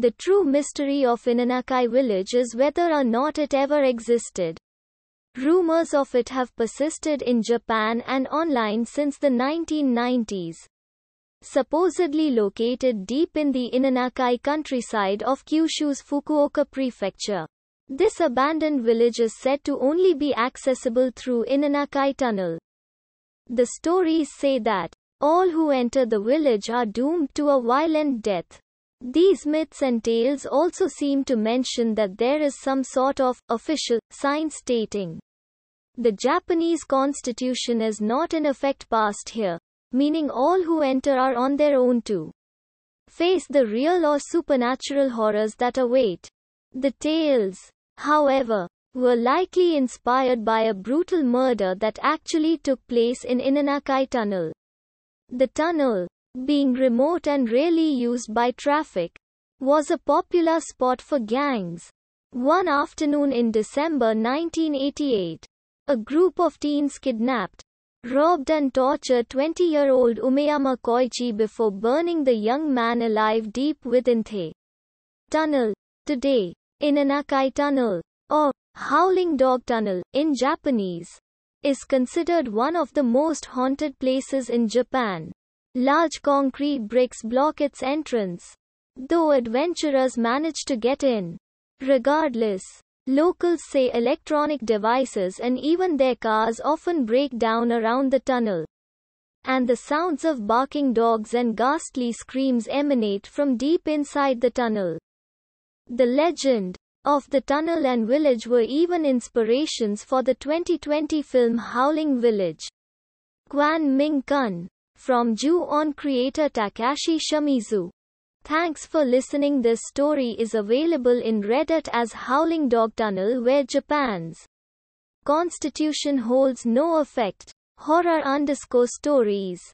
The true mystery of Inunaki village is whether or not it ever existed. Rumors of it have persisted in Japan and online since the 1990s. Supposedly located deep in the Inunaki countryside of Kyushu's Fukuoka prefecture. This abandoned village is said to only be accessible through Inunaki Tunnel. The stories say that all who enter the village are doomed to a violent death. These myths and tales also seem to mention that there is some sort of official sign stating the Japanese constitution is not in effect past here, meaning all who enter are on their own to face the real or supernatural horrors that await. The tales, however, were likely inspired by a brutal murder that actually took place in Inunaki Tunnel. The tunnel, being remote and rarely used by traffic, was a popular spot for gangs. One afternoon in December 1988, a group of teens kidnapped, robbed and tortured 20-year-old Umeyama Koichi before burning the young man alive deep within the tunnel. Today, Inunaki Tunnel, or Howling Dog Tunnel, in Japanese, is considered one of the most haunted places in Japan. Large concrete bricks block its entrance, though adventurers manage to get in. Regardless, Locals say electronic devices and even their cars often break down around the tunnel. And the sounds of barking dogs and ghastly screams emanate from deep inside the tunnel. The legend of the tunnel and village were even inspirations for the 2020 film Howling Village. Kwan Ming Kun. From Ju-on creator Takashi Shimizu. Thanks for listening. This story is available in Reddit as Howling Dog Tunnel where Japan's constitution holds no effect. Horror underscore stories